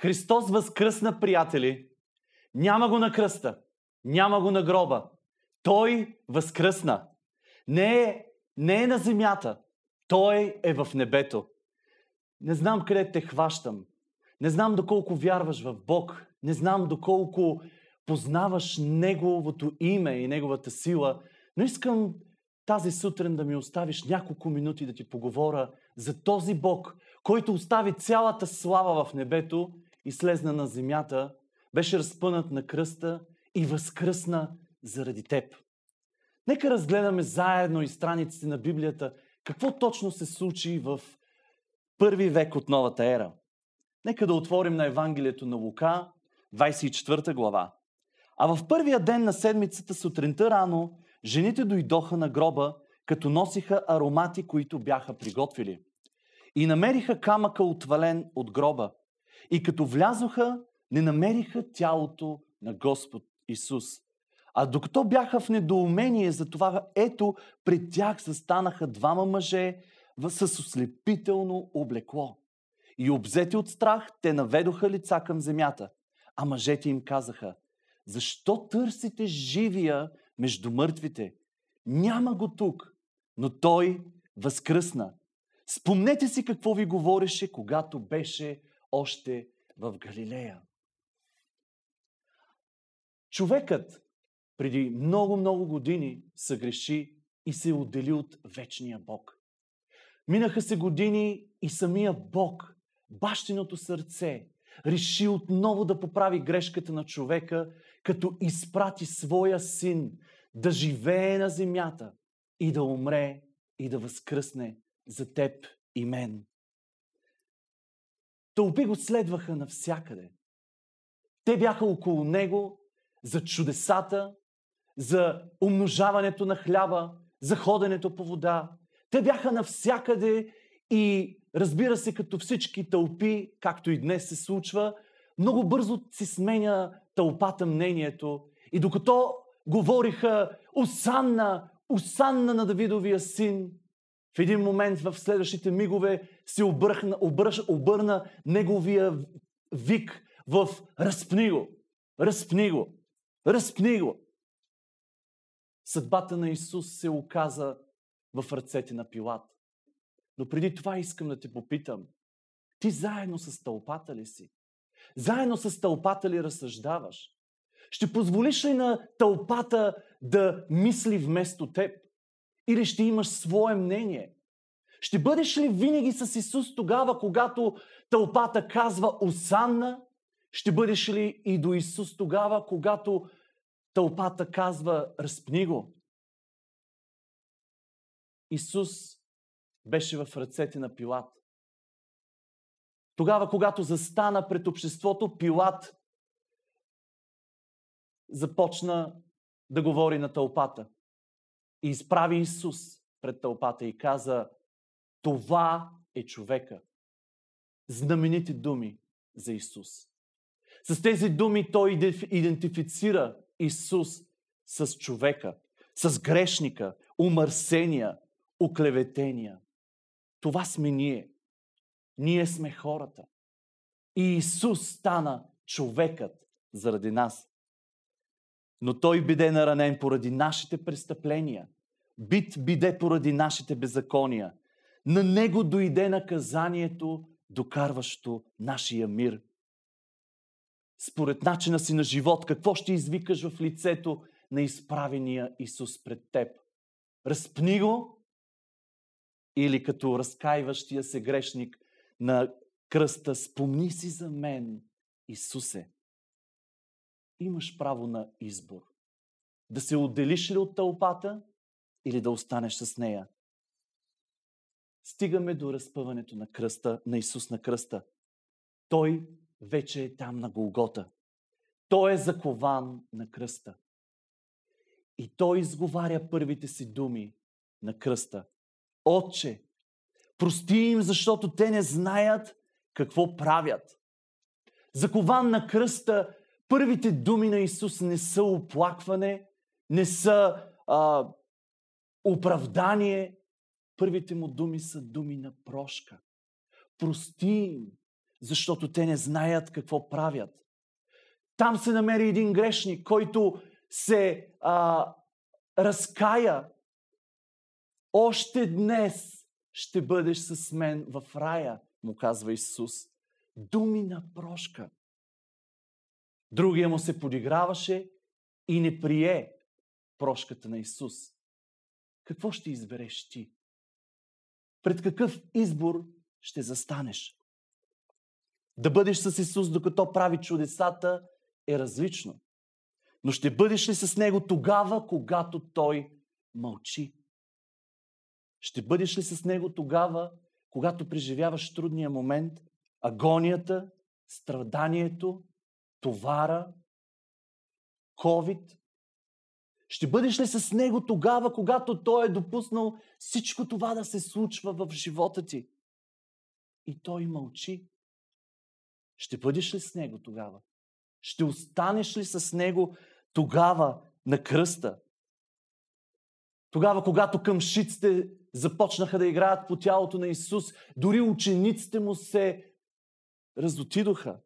Христос възкръсна, приятели. Няма го на кръста. Няма го на гроба. Той възкръсна. Не е, не е на земята. Той е в небето. Не знам къде те хващам. Не знам доколко вярваш в Бог. Не знам доколко познаваш Неговото име и Неговата сила. Но искам тази сутрин да ми оставиш няколко минути да ти поговоря за този Бог, който остави цялата слава в небето и слезна на земята, беше разпънат на кръста и възкръсна заради теб. Нека разгледаме заедно и страниците на Библията какво точно се случи в първи век от новата ера. Нека да отворим на Евангелието на Лука, 24 глава. А в първия ден на седмицата сутринта рано, жените дойдоха на гроба, като носиха аромати, които бяха приготвили. И намериха камъка отвален от гроба. И като влязоха, не намериха тялото на Господ Исус. А докато бяха в недоумение за това, ето, пред тях застанаха двама мъже с ослепително облекло. И обзети от страх, те наведоха лица към земята. А мъжете им казаха, защо търсите живия между мъртвите? Няма го тук, но той възкръсна. Спомнете си какво ви говореше, когато беше още в Галилея. Човекът преди много-много години съгреши и се отдели от вечния Бог. Минаха се години и самия Бог, бащиното сърце, реши отново да поправи грешката на човека, като изпрати своя син да живее на земята и да умре и да възкръсне за теб и мен. Тълпи го следваха навсякъде. Те бяха около него за чудесата, за умножаването на хляба, за ходенето по вода. Те бяха навсякъде и разбира се, като всички тълпи, както и днес се случва, много бързо си сменя тълпата мнението. И докато говориха Осанна, Осанна на Давидовия син, в един момент в следващите мигове се обърна, обърна, обърна неговия вик в разпни го, разпни го, разпни го. Съдбата на Исус се оказа в ръцете на Пилат. Но преди това искам да те попитам. Ти заедно с тълпата ли си? Заедно с тълпата ли разсъждаваш? Ще позволиш ли на тълпата да мисли вместо теб? Или ще имаш свое мнение? Ще бъдеш ли винаги с Исус тогава, когато тълпата казва Осанна? Ще бъдеш ли и до Исус тогава, когато тълпата казва Разпни го? Исус беше в ръцете на Пилат. Тогава, когато застана пред обществото, Пилат започна да говори на тълпата. И изправи Исус пред тълпата и каза, това е човека. Знаменити думи за Исус. С тези думи той идентифицира Исус с човека, с грешника, умърсения, оклеветения. Това сме ние. Ние сме хората. И Исус стана човекът заради нас. Но Той биде наранен поради нашите престъпления. Бит биде поради нашите беззакония. На Него дойде наказанието, докарващо нашия мир. Според начина си на живот, какво ще извикаш в лицето на изправения Исус пред теб? Разпни го или като разкаиващия се грешник на кръста, спомни си за мен, Исусе. Имаш право на избор. Да се отделиш ли от тълпата или да останеш с нея. Стигаме до разпъването на кръста, на Исус на кръста. Той вече е там на Голгота. Той е закован на кръста. И той изговаря първите си думи на кръста. Отче, прости им, защото те не знаят какво правят. Закован на кръста, първите думи на Исус не са оплакване, не са а, оправдание. Първите му думи са думи на прошка. Прости им, защото те не знаят какво правят. Там се намери един грешник, който се а, разкая. Още днес ще бъдеш с мен в рая, му казва Исус. Думи на прошка. Другия му се подиграваше и не прие прошката на Исус. Какво ще избереш ти? Пред какъв избор ще застанеш? Да бъдеш с Исус, докато прави чудесата, е различно. Но ще бъдеш ли с Него тогава, когато Той мълчи? Ще бъдеш ли с Него тогава, когато преживяваш трудния момент, агонията, страданието, товара, COVID? Ще бъдеш ли с Него тогава, когато Той е допуснал всичко това да се случва в живота ти? И Той мълчи. Ще бъдеш ли с Него тогава? Ще останеш ли с Него тогава на кръста? Тогава, когато къмшиците започнаха да играят по тялото на Исус, дори учениците му се разотидоха.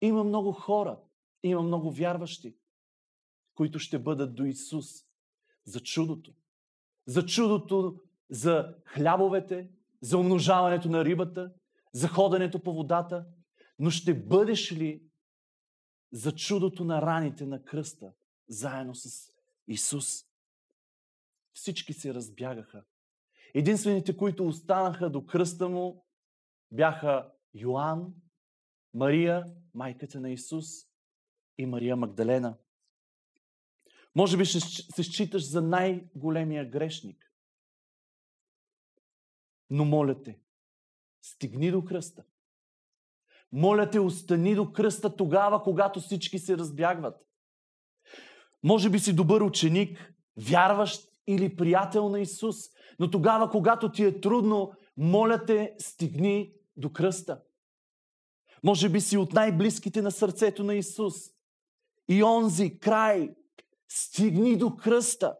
Има много хора, има много вярващи, които ще бъдат до Исус за чудото. За чудото за хлябовете, за умножаването на рибата, за ходенето по водата. Но ще бъдеш ли за чудото на раните на кръста, заедно с Исус? Всички се разбягаха. Единствените, които останаха до кръста му, бяха Йоанн, Мария, майката на Исус и Мария Магдалена. Може би ще се считаш за най-големия грешник. Но моля те, стигни до кръста. Моля те, остани до кръста тогава, когато всички се разбягват. Може би си добър ученик, вярващ или приятел на Исус, но тогава, когато ти е трудно, моля те, стигни до кръста. Може би си от най-близките на сърцето на Исус. И онзи край, стигни до кръста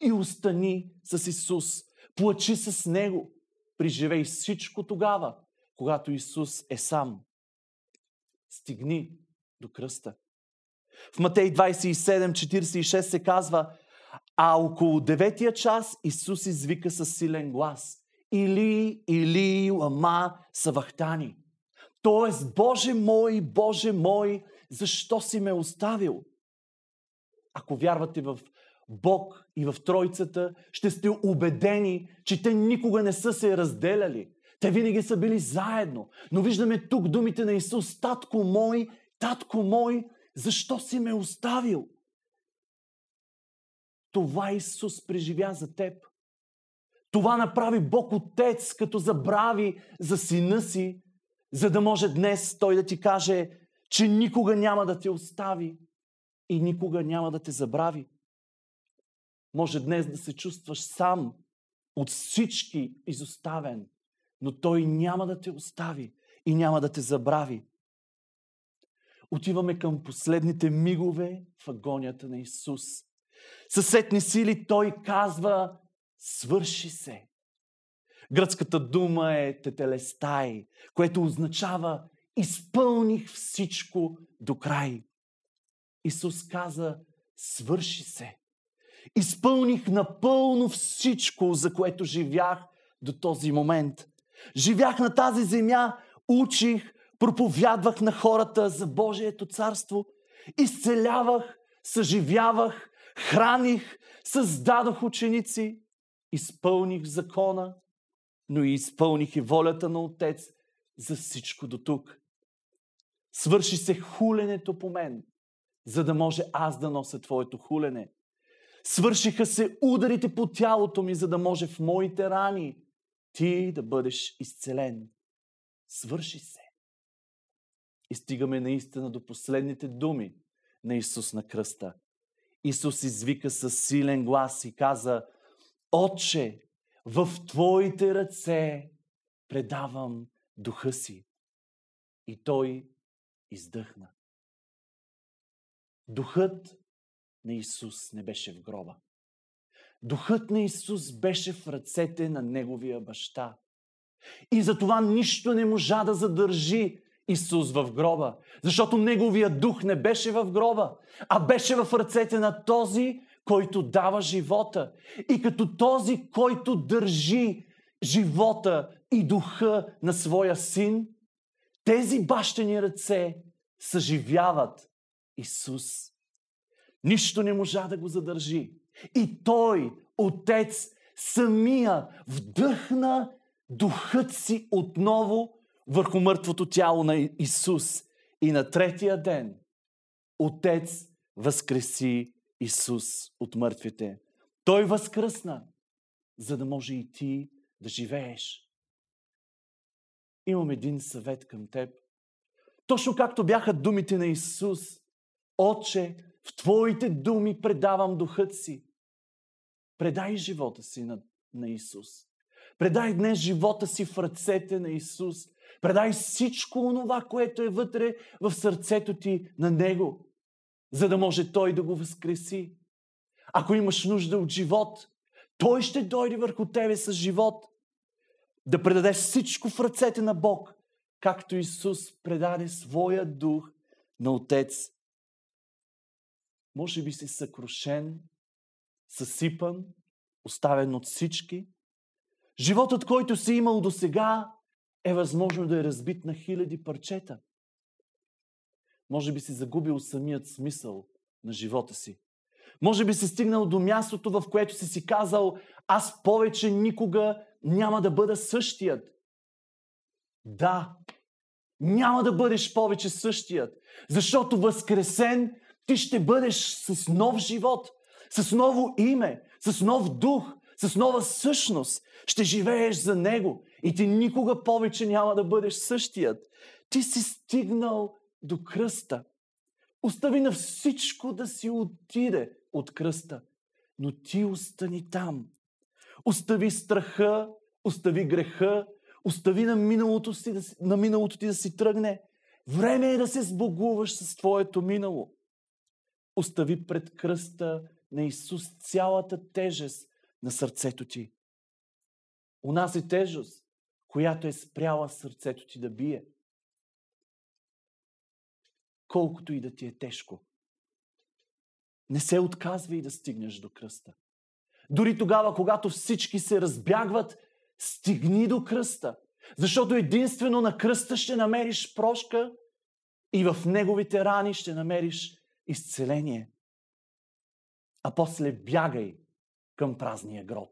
и остани с Исус. Плачи с Него. Преживей всичко тогава, когато Исус е сам. Стигни до кръста. В Матей 27:46 се казва, а около деветия час Исус извика със силен глас. Или, или, лама, савахтани. Тоест, Боже мой, Боже мой, защо си ме оставил? Ако вярвате в Бог и в Тройцата, ще сте убедени, че те никога не са се разделяли. Те винаги са били заедно. Но виждаме тук думите на Исус. Татко мой, татко мой, защо си ме оставил? Това Исус преживя за теб. Това направи Бог Отец, като забрави за сина си, за да може днес Той да ти каже, че никога няма да те остави и никога няма да те забрави. Може днес да се чувстваш сам, от всички изоставен, но Той няма да те остави и няма да те забрави. Отиваме към последните мигове в агонията на Исус. Съсетни сили Той казва, свърши се. Гръцката дума е тетелестай, което означава изпълних всичко до край. Исус каза, свърши се. Изпълних напълно всичко, за което живях до този момент. Живях на тази земя, учих, проповядвах на хората за Божието царство, изцелявах, съживявах, храних, създадох ученици, изпълних закона, но и изпълних и волята на Отец за всичко до тук. Свърши се хуленето по мен, за да може аз да нося Твоето хулене. Свършиха се ударите по тялото ми, за да може в моите рани ти да бъдеш изцелен. Свърши се. И стигаме наистина до последните думи на Исус на кръста. Исус извика със силен глас и каза, Отче, в Твоите ръце предавам духа си. И той издъхна. Духът на Исус не беше в гроба. Духът на Исус беше в ръцете на Неговия баща. И затова нищо не можа да задържи Исус в гроба. Защото Неговия дух не беше в гроба, а беше в ръцете на този, който дава живота. И като този, който държи живота и духа на своя син, тези бащени ръце съживяват Исус. Нищо не можа да го задържи. И Той, Отец, самия вдъхна духът си отново върху мъртвото тяло на Исус. И на третия ден Отец възкреси Исус от мъртвите. Той възкръсна, за да може и ти да живееш. Имам един съвет към теб. Точно както бяха думите на Исус. Отче, в Твоите думи предавам духът си. Предай живота си на, на Исус. Предай днес живота си в ръцете на Исус. Предай всичко онова, което е вътре в сърцето ти на Него, за да може Той да го възкреси. Ако имаш нужда от живот, Той ще дойде върху тебе с живот. Да предадеш всичко в ръцете на Бог, както Исус предаде своя дух на Отец. Може би си съкрушен, съсипан, оставен от всички. Животът, който си имал до сега, е възможно да е разбит на хиляди парчета. Може би си загубил самият смисъл на живота си. Може би си стигнал до мястото, в което си си казал, аз повече никога няма да бъда същият. Да, няма да бъдеш повече същият, защото възкресен ти ще бъдеш с нов живот, с ново име, с нов дух, с нова същност. Ще живееш за Него и ти никога повече няма да бъдеш същият. Ти си стигнал до кръста. Остави на всичко да си отиде от кръста. Но ти остани там. Остави страха, остави греха, остави на миналото, си, на миналото ти да си тръгне. Време е да се сбогуваш с твоето минало. Остави пред кръста на Исус цялата тежест на сърцето ти. У нас е тежест, която е спряла сърцето ти да бие. Колкото и да ти е тежко. Не се отказвай да стигнеш до кръста. Дори тогава, когато всички се разбягват, стигни до кръста. Защото единствено на кръста ще намериш прошка и в неговите рани ще намериш изцеление. А после бягай към празния гроб.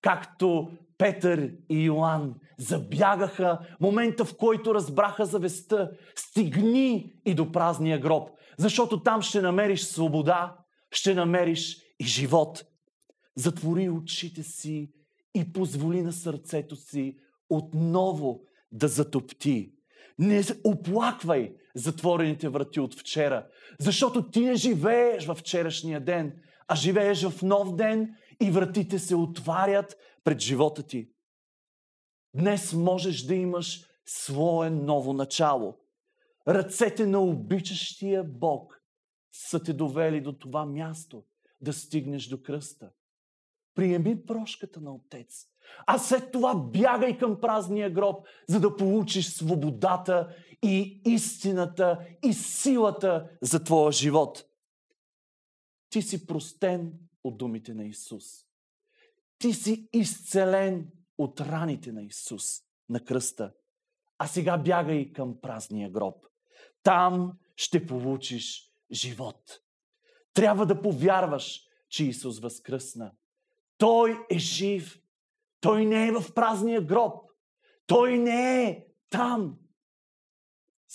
Както Петър и Йоанн забягаха момента, в който разбраха за веста, стигни и до празния гроб, защото там ще намериш свобода, ще намериш и живот. Затвори очите си и позволи на сърцето си отново да затопти. Не оплаквай затворените врати от вчера, защото ти не живееш в вчерашния ден, а живееш в нов ден и вратите се отварят пред живота ти. Днес можеш да имаш свое ново начало. Ръцете на обичащия Бог са те довели до това място да стигнеш до кръста. Приеми прошката на Отец. А след това бягай към празния гроб, за да получиш свободата и истината и силата за твоя живот. Ти си простен от думите на Исус. Ти си изцелен от раните на Исус на кръста. А сега бягай към празния гроб. Там ще получиш живот. Трябва да повярваш, че Исус възкръсна. Той е жив. Той не е в празния гроб. Той не е там.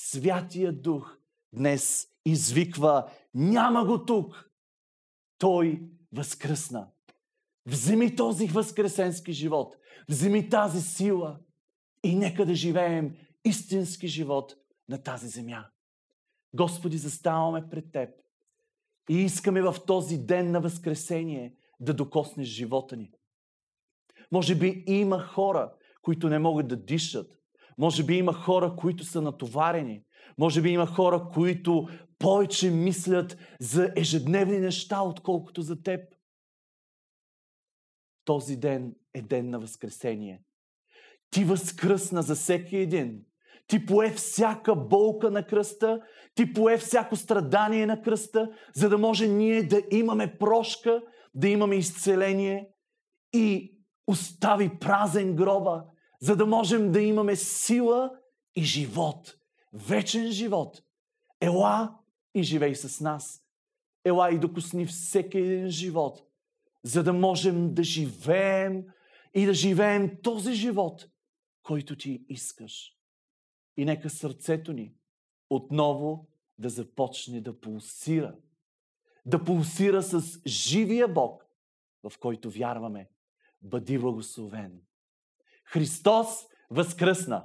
Святия Дух днес извиква, няма го тук. Той възкръсна. Вземи този възкресенски живот. Вземи тази сила и нека да живеем истински живот на тази земя. Господи, заставаме пред Теб и искаме в този ден на Възкресение да докоснеш живота ни. Може би има хора, които не могат да дишат. Може би има хора, които са натоварени. Може би има хора, които повече мислят за ежедневни неща, отколкото за теб. Този ден е ден на Възкресение. Ти възкръсна за всеки един. Ти пое всяка болка на кръста, ти пое всяко страдание на кръста, за да може ние да имаме прошка, да имаме изцеление и остави празен гроба, за да можем да имаме сила и живот. Вечен живот. Ела и живей с нас. Ела и докосни всеки един живот, за да можем да живеем и да живеем този живот, който ти искаш. И нека сърцето ни отново да започне да пулсира. Да пулсира с живия Бог, в който вярваме. Бъди благословен. Христос възкръсна.